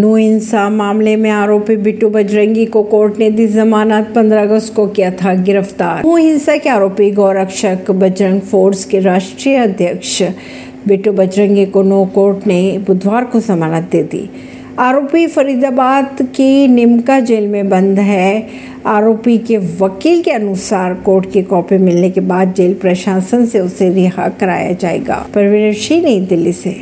नू इंसा मामले में आरोपी बिट्टू बजरंगी को कोर्ट ने दी जमानत 15 अगस्त को किया था गिरफ़्तार। नू हिंसा के आरोपी गौरक्षक बजरंग फोर्स के राष्ट्रीय अध्यक्ष। बिट्टू बजरंगी को नो कोर्ट ने बुधवार को जमानत दे दी। आरोपी फरीदाबाद की निमका जेल में बंद है। आरोपी के वकील के अनुसार कोर्ट की कॉपी मिलने के बाद जेल प्रशासन से उसे रिहा कराया जाएगा। परवीन सिंह नई दिल्ली से।